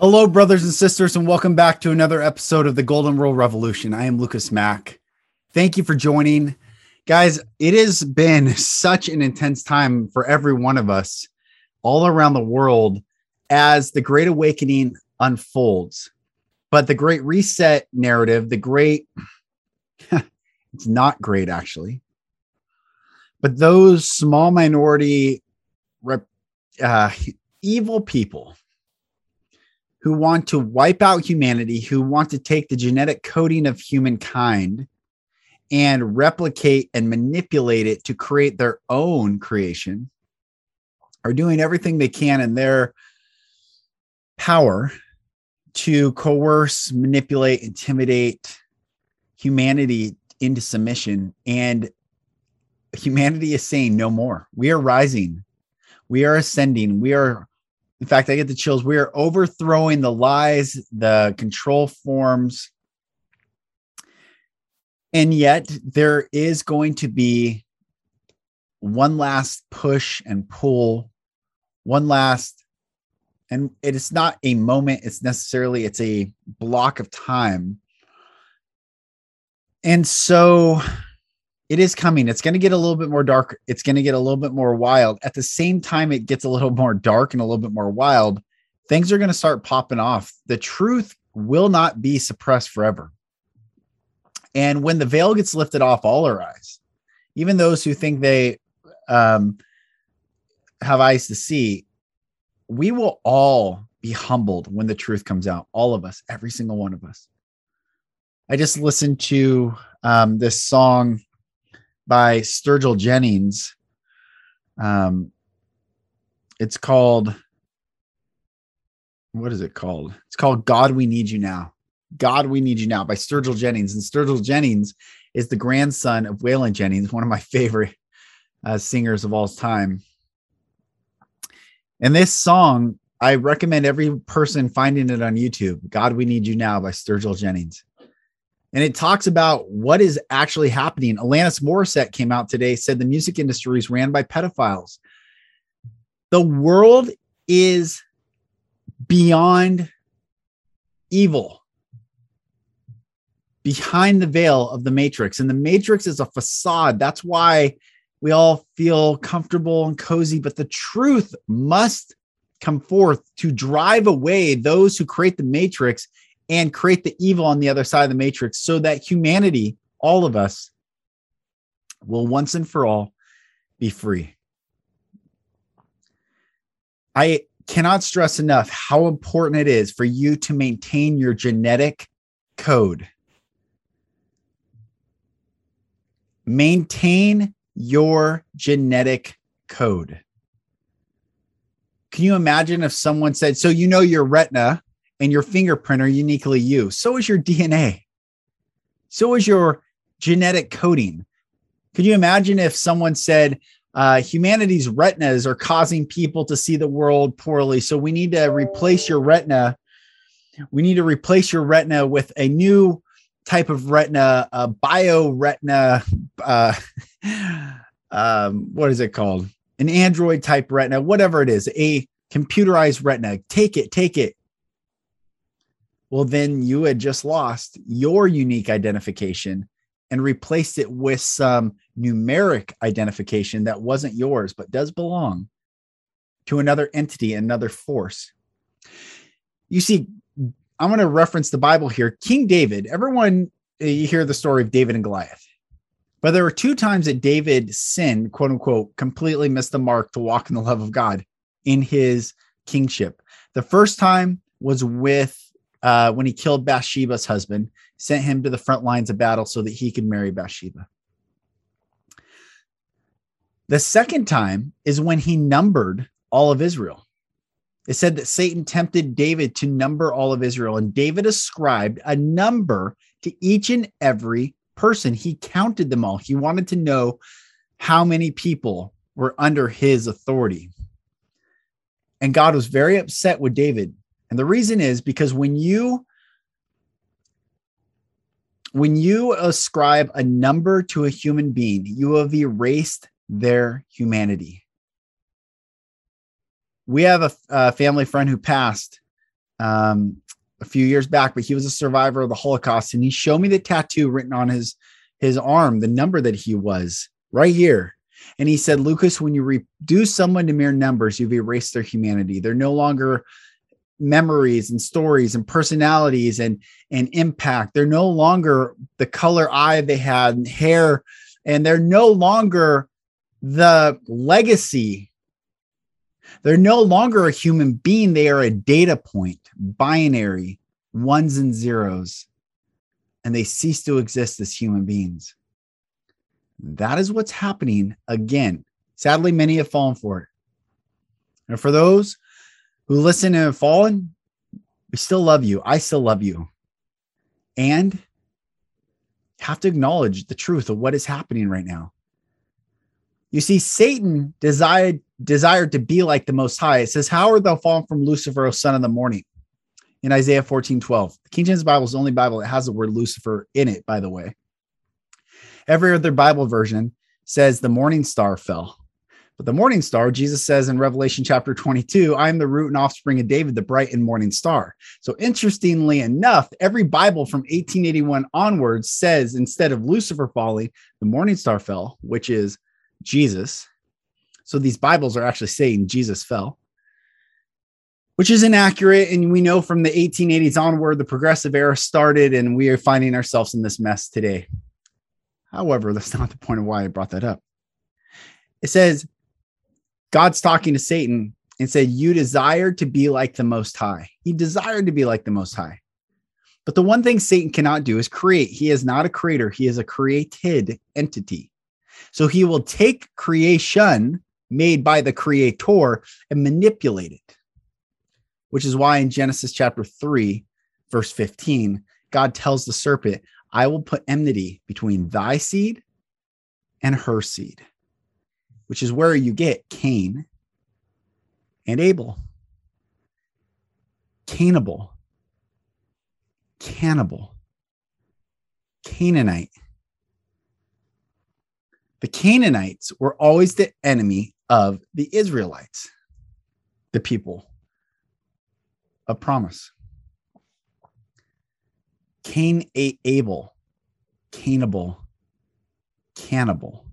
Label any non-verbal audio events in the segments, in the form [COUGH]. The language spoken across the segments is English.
Hello, brothers and sisters, and welcome back to another episode of the Golden Rule Revolution. I am Lucas Mack. Thank you for joining. Guys, it has been [LAUGHS] such an intense time for every one of us all around the world as the Great Awakening unfolds. But the Great Reset narrative, the Great, [LAUGHS] it's not great actually, but those small minority rep, uh, evil people who want to wipe out humanity, who want to take the genetic coding of humankind and replicate and manipulate it to create their own creation, are doing everything they can in their power to coerce, manipulate, intimidate humanity into submission. And humanity is saying no more. We are rising. We are ascending. We are in fact, I get the chills. We are overthrowing the lies, the control forms. And yet, there is going to be one last push and pull, one last, and it is not a moment, it's necessarily, it's a block of time. And so it is coming. It's going to get a little bit more dark. It's going to get a little bit more wild. At the same time, it gets a little more dark and a little bit more wild. Things are going to start popping off. The truth will not be suppressed forever. And when the veil gets lifted off all our eyes, even those who think they um, have eyes to see, we will all be humbled when the truth comes out. All of us, every single one of us. I just listened to um, this song by Struggle Jennings. Um, it's called, what is it called? It's called God We Need You Now. God We Need You Now by Struggle Jennings. And Struggle Jennings is the grandson of Waylon Jennings, one of my [LAUGHS] favorite uh, singers of all time. And this song, I recommend every person finding it on YouTube. God We Need You Now by Struggle Jennings and it talks about what is actually happening. Alanis Morissette came out today, said the music industry is ran by pedophiles. The world is beyond evil, behind the veil of the matrix. And the matrix is a facade. That's why we all feel comfortable and cozy, but the truth must come forth to drive away those who create the matrix and create the evil on the other side of the matrix so that humanity, all of us, will once and for all be free. I cannot stress enough how important it is for you to maintain your genetic code. Maintain your genetic code. Can you imagine if someone said, So you know your retina and your fingerprint are uniquely you. So is your DNA. So is your genetic coding. Could you imagine if someone said, uh, humanity's retinas are causing people to see the world poorly. So we need to replace your retina. We need to replace your retina with a new type of retina, a bio retina. Uh, [LAUGHS] um, what is it called? An Android type retina, whatever it is, a computerized retina. Take it, take it well, then you had just lost your unique identification and replaced it with some numeric identification that wasn't yours, but does belong to another entity, another force. You see, I'm going to reference the Bible here. King David, everyone, uh, you hear the story of David and Goliath. But there were two times that David sinned, quote unquote, completely missed the mark to walk in the love of God in his kingship. The first time was with uh, when he killed Bathsheba's husband, sent him to the front lines of battle so that he could marry Bathsheba. The second time is when he numbered all of Israel. it said that Satan tempted David to number all of Israel, and David ascribed a number to each and every person. He counted them all. He wanted to know how many people were under his authority. And God was very upset with David. And the reason is because when you when you ascribe a number to a human being, you have erased their humanity. We have a, a family friend who passed um, a few years back, but he was a survivor of the Holocaust, and he showed me the tattoo written on his his arm, the number that he was right here. And he said, Lucas, when you reduce someone to mere numbers, you've erased their humanity. They're no longer memories and stories and personalities and and impact. They're no longer the color eye they had and hair, and they're no longer the legacy. They're no longer a human being. They are a data point, binary, ones and zeros, and they cease to exist as human beings. That is what's happening again. Sadly, many have fallen for it. And for those who listen and have fallen, we still love you. I still love you. And have to acknowledge the truth of what is happening right now. You see, Satan desired desired to be like the Most High. It says, "How art thou fallen from Lucifer, O son of the morning?" In Isaiah 14, 12. The King James Bible is the only Bible that has the word Lucifer in it, by the way. Every other Bible version says the morning star fell. But the morning star, Jesus says in Revelation chapter 22, I am the root and offspring of David, the bright and morning star. So, interestingly enough, every Bible from 1881 onwards says instead of Lucifer falling, the morning star fell, which is Jesus. So, these Bibles are actually saying Jesus fell, which is inaccurate. And we know from the 1880s onward, the progressive era started, and we are finding ourselves in this mess today. However, that's not the point of why I brought that up. It says, God's talking to Satan and said, You desire to be like the Most High. He desired to be like the Most High. But the one thing Satan cannot do is create. He is not a creator, he is a created entity. So he will take creation made by the creator and manipulate it, which is why in Genesis chapter 3, verse 15, God tells the serpent, I will put enmity between thy seed and her seed, which is where you get Cain and Abel. Cannibal, cannibal, Canaanite. The Canaanites were always the enemy of the Israelites, the people of promise. Cain ate Abel, cannibal, cannibal.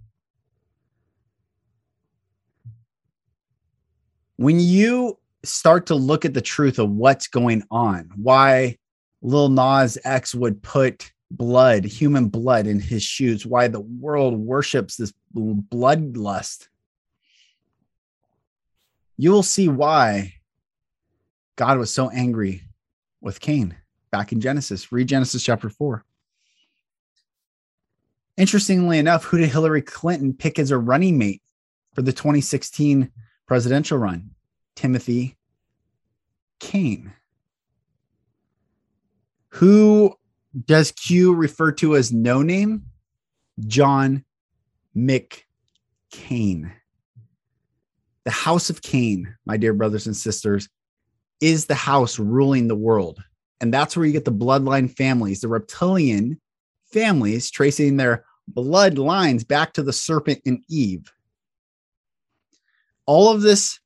When you start to look at the truth of what's going on, why Lil Nas X would put blood, human blood in his shoes, why the world worships this bloodlust, you will see why God was so angry with Cain back in Genesis. Read Genesis chapter 4. Interestingly enough, who did Hillary Clinton pick as a running mate for the 2016 presidential run? Timothy Kaine. Who does Q refer to as no name? John McCain. The house of Cain, my dear brothers and sisters, is the house ruling the world. And that's where you get the bloodline families, the reptilian families tracing their bloodlines back to the serpent and Eve. All of this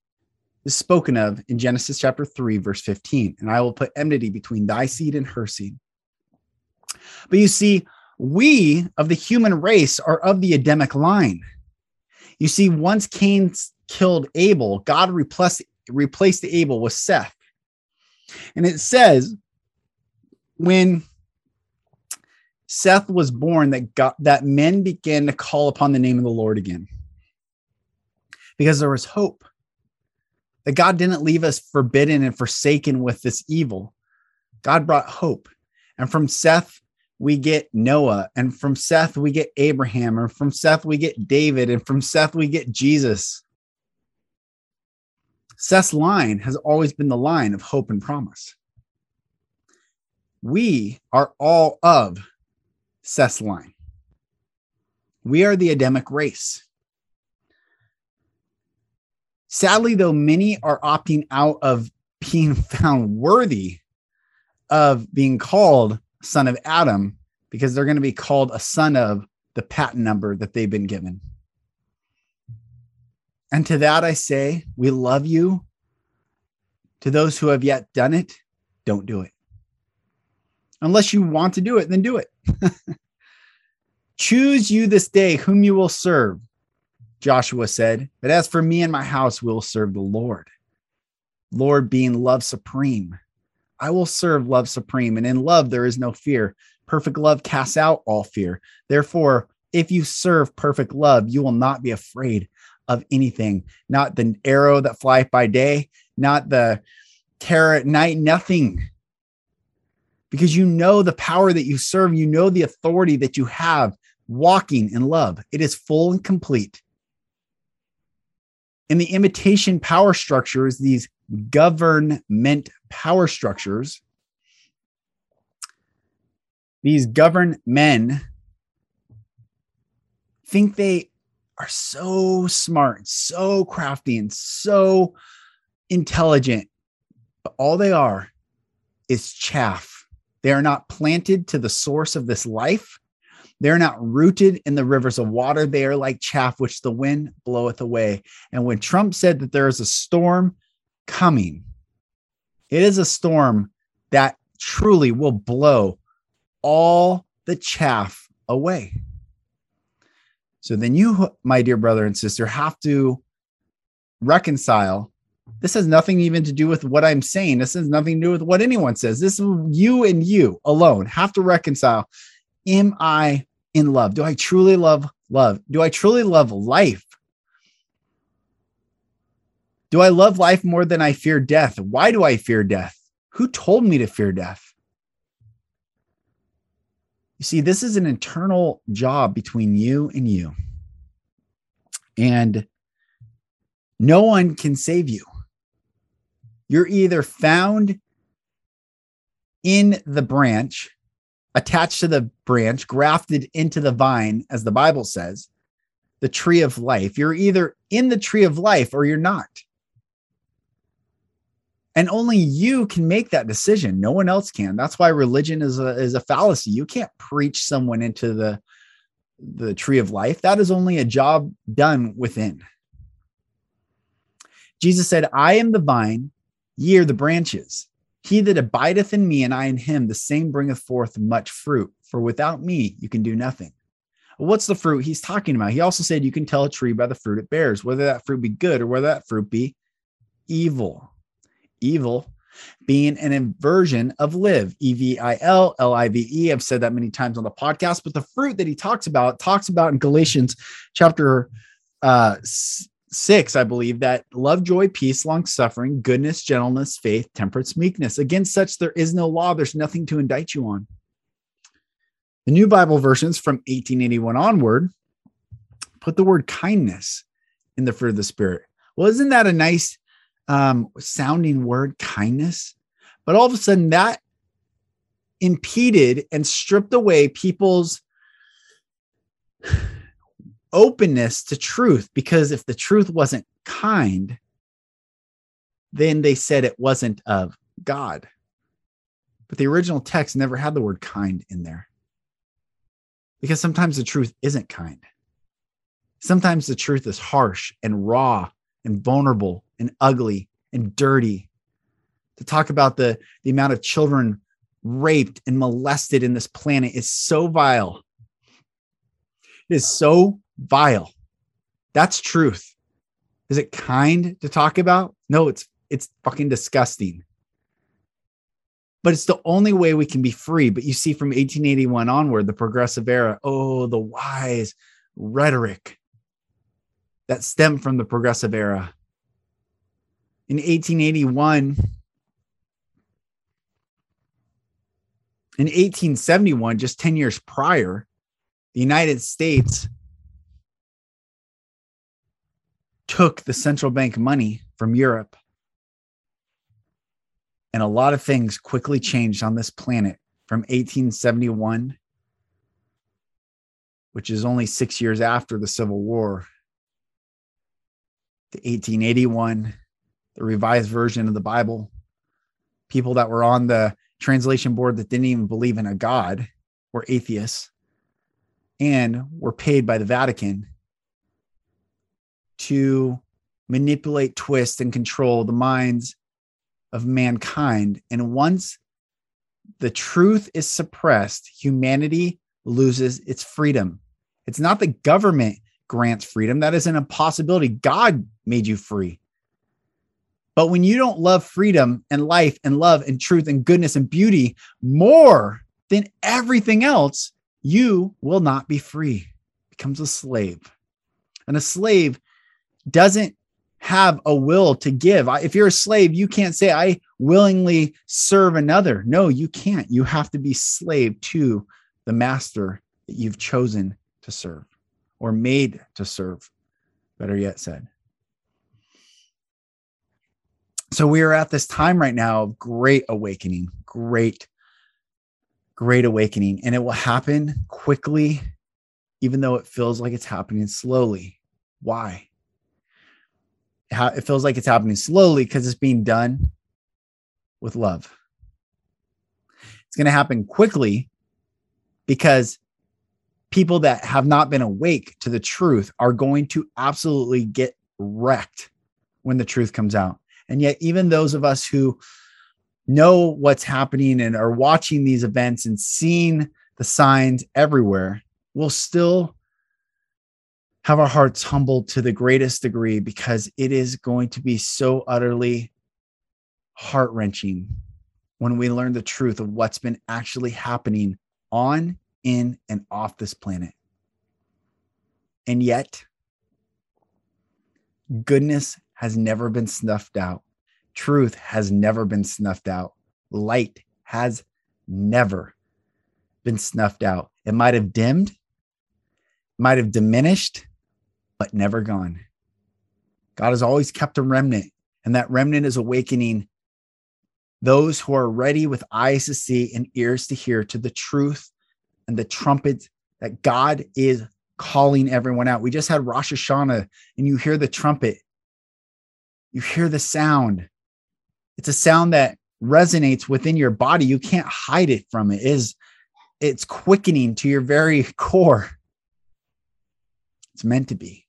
is spoken of in Genesis chapter 3, verse 15. And I will put enmity between thy seed and her seed. But you see, we of the human race are of the Adamic line. You see, once Cain killed Abel, God replaced, replaced Abel with Seth. And it says when Seth was born that God, that men began to call upon the name of the Lord again. Because there was hope. That God didn't leave us forbidden and forsaken with this evil. God brought hope. And from Seth, we get Noah. And from Seth, we get Abraham. And from Seth, we get David. And from Seth, we get Jesus. Seth's line has always been the line of hope and promise. We are all of Seth's line. We are the Adamic race. Sadly, though, many are opting out of being [LAUGHS] found worthy of being called son of Adam because they're going to be called a son of the patent number that they've been given. And to that I say, we love you. To those who have yet done it, don't do it. Unless you want to do it, then do it. [LAUGHS] Choose you this day whom you will serve, Joshua said. But as for me and my house, we'll serve the Lord. Lord being love supreme. I will serve love supreme. And in love, there is no fear. Perfect love casts out all fear. Therefore, if you serve perfect love, you will not be afraid of anything, not the arrow that flieth by day, not the terror at night, nothing. Because you know the power that you serve, you know the authority that you have walking in love. It is full and complete. And the imitation power structures, these government power structures, these governed men think they are so smart, so crafty, and so intelligent. But all they are is chaff. They are not planted to the source of this life. They're not rooted in the rivers of water. They are like chaff, which the wind bloweth away. And when Trump said that there is a storm coming, it is a storm that truly will blow all the chaff away. So then you, my dear brother and sister, have to reconcile. This has nothing even to do with what I'm saying. This has nothing to do with what anyone says. This is you and you alone have to reconcile. Am I in love? Do I truly love love? Do I truly love life? Do I love life more than I fear death? Why do I fear death? Who told me to fear death? You see, this is an internal job between you and you. And no one can save you. You're either found in the branch, attached to the branch, grafted into the vine, as the Bible says, the tree of life. You're either in the tree of life or you're not. And only you can make that decision. No one else can. That's why religion is a, is a fallacy. You can't preach someone into the, the tree of life. That is only a job done within. Jesus said, I am the vine, ye are the branches. He that abideth in me and I in him, the same bringeth forth much fruit. For without me, you can do nothing. What's the fruit he's talking about? He also said, You can tell a tree by the fruit it bears, whether that fruit be good or whether that fruit be evil evil being an inversion of live e-v-i-l l-i-v-e i've said that many times on the podcast but the fruit that he talks about talks about in galatians chapter uh, 6 i believe that love joy peace long suffering goodness gentleness faith temperance meekness. Against such there is no law. There's nothing to indict you on. The new bible versions from 1881 onward put the word kindness in the fruit of the spirit. Well isn't that a nice um, sounding word, kindness. But all of a sudden, that impeded and stripped away people's openness to truth. Because if the truth wasn't kind, then they said it wasn't of God. But the original text never had the word kind in there. Because sometimes the truth isn't kind. Sometimes the truth is harsh and raw and vulnerable and ugly and dirty. To talk about the, the amount of children raped and molested in this planet is so vile. It is so vile. That's truth. Is it kind to talk about? No, it's it's fucking disgusting. But it's the only way we can be free. But you see, from 1881 onward, the progressive era, oh, the wise rhetoric that stemmed from the progressive era. In 1881, in 1871, just 10 years prior, the United States took the central bank money from Europe And a lot of things quickly changed on this planet from 1871, which is only six years after the Civil War, to 1881, the revised version of the Bible. People that were on the translation board that didn't even believe in a God were atheists and were paid by the Vatican to manipulate, twist, and control the minds of mankind. And once the truth is suppressed, humanity loses its freedom. It's not the government grants freedom. That is an impossibility. God made you free. But when you don't love freedom and life and love and truth and goodness and beauty more than everything else, you will not be free. Becomes a slave. And a slave doesn't have a will to give. If you're a slave, you can't say, I willingly serve another. No, you can't. You have to be slave to the master that you've chosen to serve or made to serve, better yet said. So we are at this time right now of great awakening, great, great awakening. And it will happen quickly, even though it feels like it's happening slowly. Why? It feels like it's happening slowly because it's being done with love. It's going to happen quickly because people that have not been awake to the truth are going to absolutely get wrecked when the truth comes out. And yet, even those of us who know what's happening and are watching these events and seeing the signs everywhere will still have our hearts humbled to the greatest degree because it is going to be so utterly heart wrenching when we learn the truth of what's been actually happening on, in, and off this planet. And yet, goodness has never been snuffed out, truth has never been snuffed out, light has never been snuffed out. It might have dimmed, might have diminished, but never gone. God has always kept a remnant, and that remnant is awakening those who are ready with eyes to see and ears to hear to the truth and the trumpet that God is calling everyone out. We just had Rosh Hashanah, and you hear the trumpet, you hear the sound. It's a sound that resonates within your body. You can't hide it from it. it is it's quickening to your very core. It's meant to be.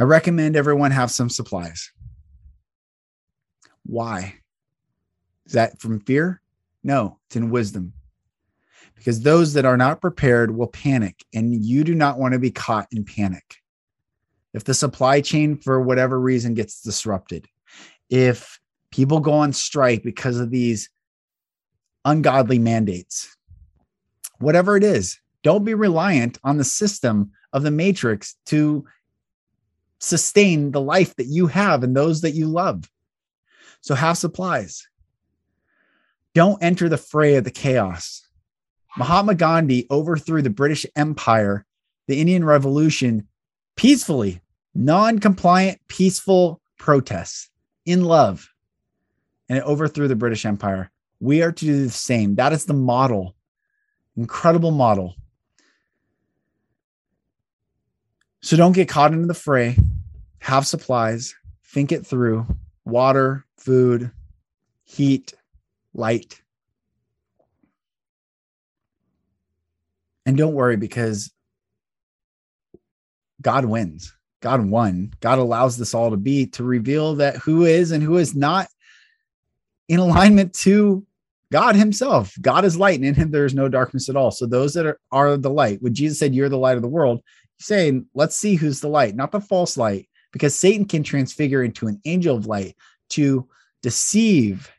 I recommend everyone have some supplies. Why? Is that from fear? No, it's in wisdom. Because those that are not prepared will panic, and you do not want to be caught in panic. If the supply chain, for whatever reason, gets disrupted, if people go on strike because of these ungodly mandates, whatever it is, don't be reliant on the system of the matrix to sustain the life that you have and those that you love. So have supplies. Don't enter the fray of the chaos. Mahatma Gandhi overthrew the British Empire, the Indian Revolution, peacefully, non compliant, peaceful protests in love, and it overthrew the British Empire. We are to do the same. That is the model, incredible model So don't get caught into the fray. Have supplies, think it through water, food, heat, light. And don't worry because God wins. God won. God allows this all to be to reveal that who is and who is not in alignment to God Himself. God is light, and in Him there is no darkness at all. So those that are, are the light, when Jesus said, You're the light of the world, saying, let's see who's the light, not the false light, because Satan can transfigure into an angel of light to deceive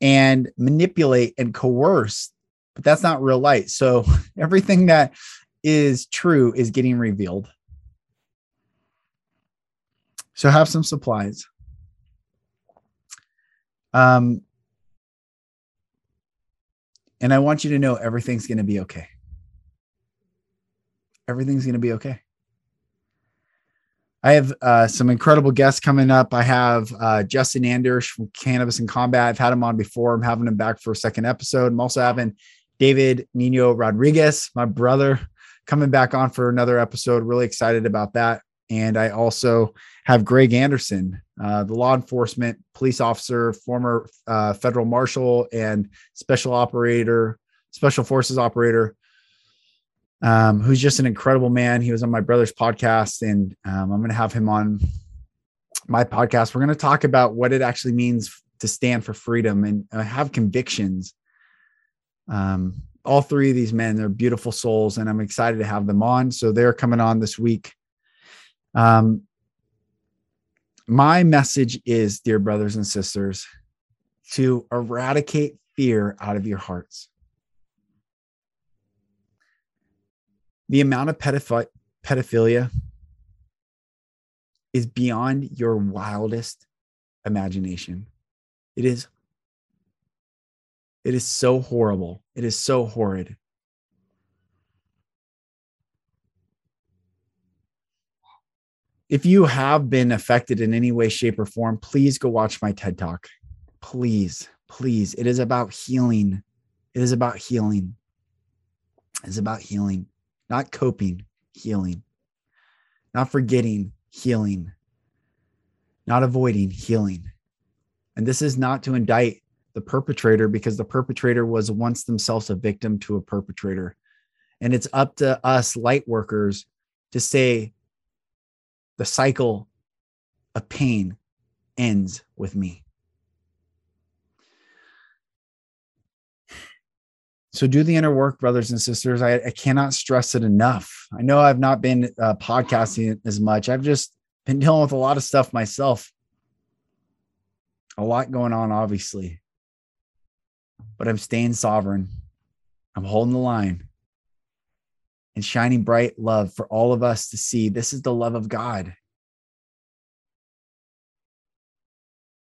and manipulate and coerce, but that's not real light. So [LAUGHS] everything that is true is getting revealed. So have some supplies. Um, and I want you to know everything's going to be okay everything's going to be okay. I have uh, some incredible guests coming up. I have uh, Justin Anders from Cannabis and Combat. I've had him on before. I'm having him back for a second episode. I'm also having David Nino Rodriguez, my brother, coming back on for another episode. Really excited about that. And I also have Greg Anderson, uh, the law enforcement police officer, former uh, federal marshal, and special operator, special forces operator um, who's just an incredible man. He was on my brother's podcast, and um, I'm going to have him on my podcast. We're going to talk about what it actually means to stand for freedom and uh, have convictions. Um, all three of these men, they're beautiful souls, and I'm excited to have them on. So they're coming on this week. Um, my message is, dear brothers and sisters, to eradicate fear out of your hearts. The amount of pedoph- pedophilia is beyond your wildest imagination. It is it is so horrible. It is so horrid. If you have been affected in any way, shape, or form, please go watch my TED Talk. Please, please. It is about healing. It is about healing. It's about healing not coping, healing, not forgetting, healing, not avoiding, healing. And this is not to indict the perpetrator because the perpetrator was once themselves a victim to a perpetrator. And it's up to us light workers to say the cycle of pain ends with me. So do the inner work brothers and sisters. I, I, cannot stress it enough. I know i've not been uh, podcasting as much. I've just been dealing with a lot of stuff myself. A lot going on obviously. But i'm staying sovereign. I'm holding the line. And shining bright love for all of us to see this is the love of god.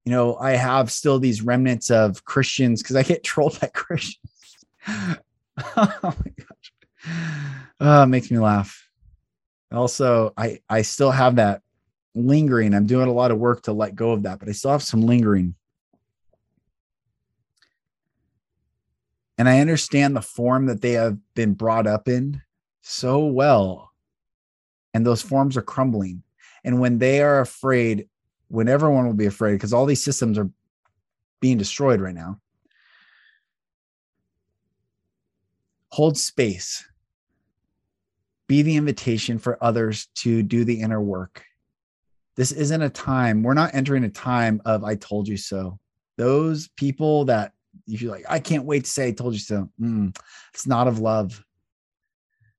You know i have still these remnants of christians because i get [LAUGHS] trolled by christians [LAUGHS] oh my gosh. Oh, it makes me laugh. Also, I I still have that lingering. I'm doing a lot of work to let go of that, but I still have some lingering. And I understand the form that they have been brought up in so well. And those forms are crumbling. And when they are afraid, when everyone will be afraid, because all these systems are being destroyed right now, hold space be the invitation for others to do the inner work. This isn't a time we're not entering a time of i told you so. Those people that if you're like i can't wait to say i told you so mm, it's not of love.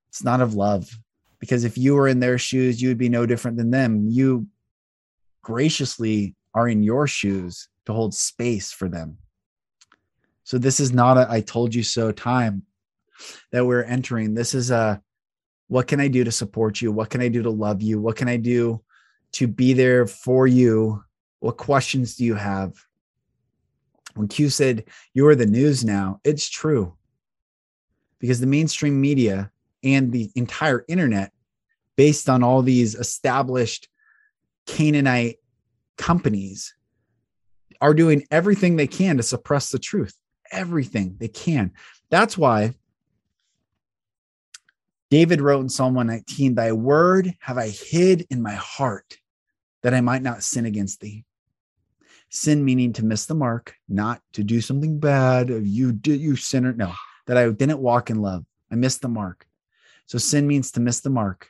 It's not of love. Because if you were in their shoes you would be no different than them. You graciously are in your shoes to hold space for them. So this is not a i told you so time that we're entering. This is a what can I do to support you? What can I do to love you? What can I do to be there for you? What questions do you have? When Q said, You are the news now, it's true. Because the mainstream media and the entire internet, based on all these established Canaanite companies, are doing everything they can to suppress the truth. Everything they can. That's why David wrote in Psalm 119, Thy word have I hid in my heart that I might not sin against thee. Sin meaning to miss the mark, not to do something bad. You did you sinner. No, that I didn't walk in love. I missed the mark. So sin means to miss the mark.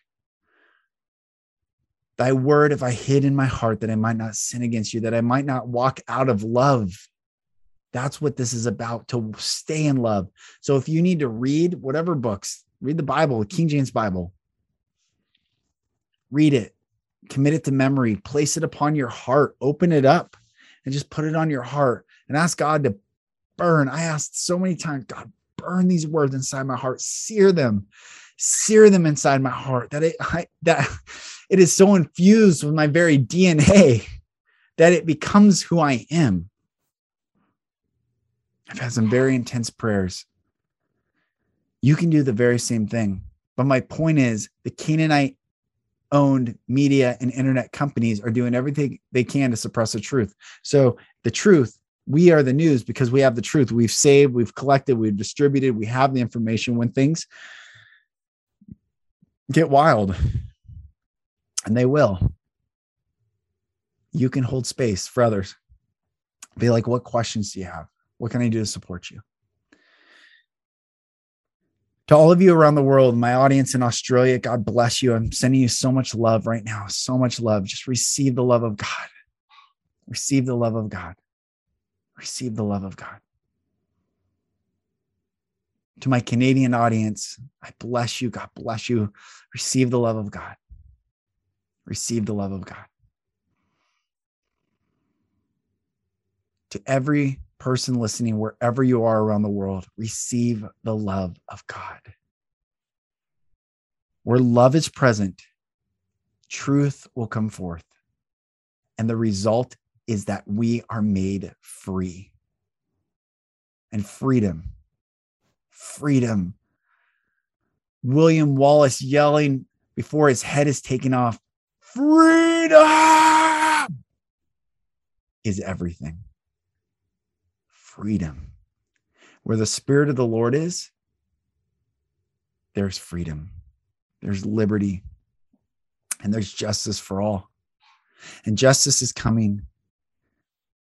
Thy word have I hid in my heart that I might not sin against you, that I might not walk out of love. That's what this is about to stay in love. So if you need to read whatever books, Read the Bible, King James Bible. Read it, commit it to memory, place it upon your heart, open it up, and just put it on your heart and ask God to burn. I asked so many times, God, burn these words inside my heart, sear them, sear them inside my heart that it I, that [LAUGHS] it is so infused with my very DNA that it becomes who I am. I've had some very intense prayers you can do the very same thing. But my point is the Canaanite owned media and internet companies are doing everything they can to suppress the truth. So the truth, we are the news because we have the truth. We've saved, we've collected, we've distributed, we have the information when things get wild. And they will. You can hold space for others. Be like, what questions do you have? What can I do to support you? To all of you around the world, my audience in Australia, God bless you. I'm sending you so much love right now. So much love. Just receive the love of God. Receive the love of God. Receive the love of God. To my Canadian audience, I bless you. God bless you. Receive the love of God. Receive the love of God. To every person listening, wherever you are around the world, receive the love of God. Where love is present, truth will come forth. And the result is that we are made free. And freedom, freedom. William Wallace yelling before his head is taken off, freedom is everything freedom. Where the Spirit of the Lord is, there's freedom, there's liberty, and there's justice for all. And justice is coming.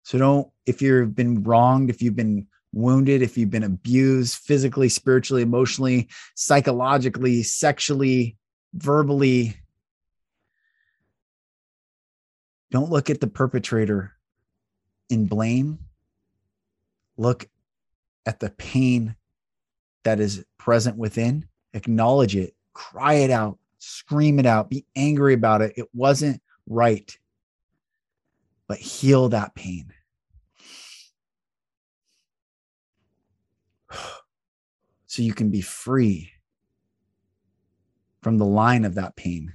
So don't, if you've been wronged, if you've been wounded, if you've been abused physically, spiritually, emotionally, psychologically, sexually, verbally, don't look at the perpetrator in blame look at the pain that is present within, acknowledge it, cry it out, scream it out, be angry about it. It wasn't right, but heal that pain. [SIGHS] So you can be free from the line of that pain.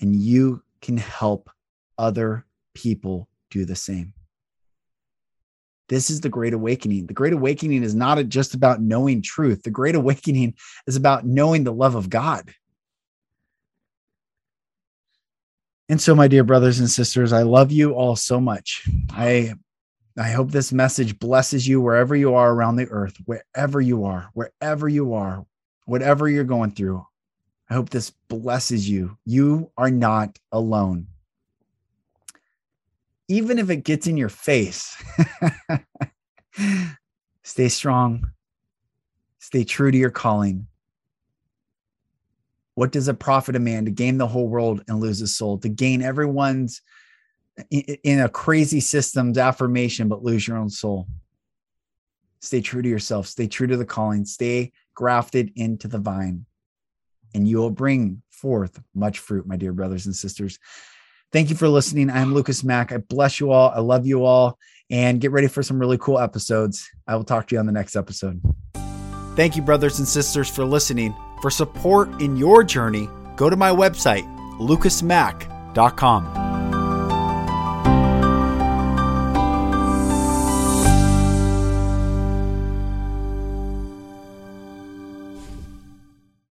And you can help other people do the same. This is the Great Awakening. The Great Awakening is not just about knowing truth, the Great Awakening is about knowing the love of God. And so, my dear brothers and sisters, I love you all so much. I I hope this message blesses you wherever you are around the earth, wherever you are, wherever you are, whatever you're going through. I hope this blesses you. You are not alone even if it gets in your face, [LAUGHS] stay strong, stay true to your calling. What does it profit a man to gain the whole world and lose his soul? To gain everyone's in a crazy system's affirmation, but lose your own soul. Stay true to yourself, stay true to the calling, stay grafted into the vine, and you will bring forth much fruit, my dear brothers and sisters. Thank you for listening. I'm Lucas Mack. I bless you all. I love you all. And get ready for some really cool episodes. I will talk to you on the next episode. Thank you, brothers and sisters, for listening. For support in your journey, go to my website, lucasmack.com.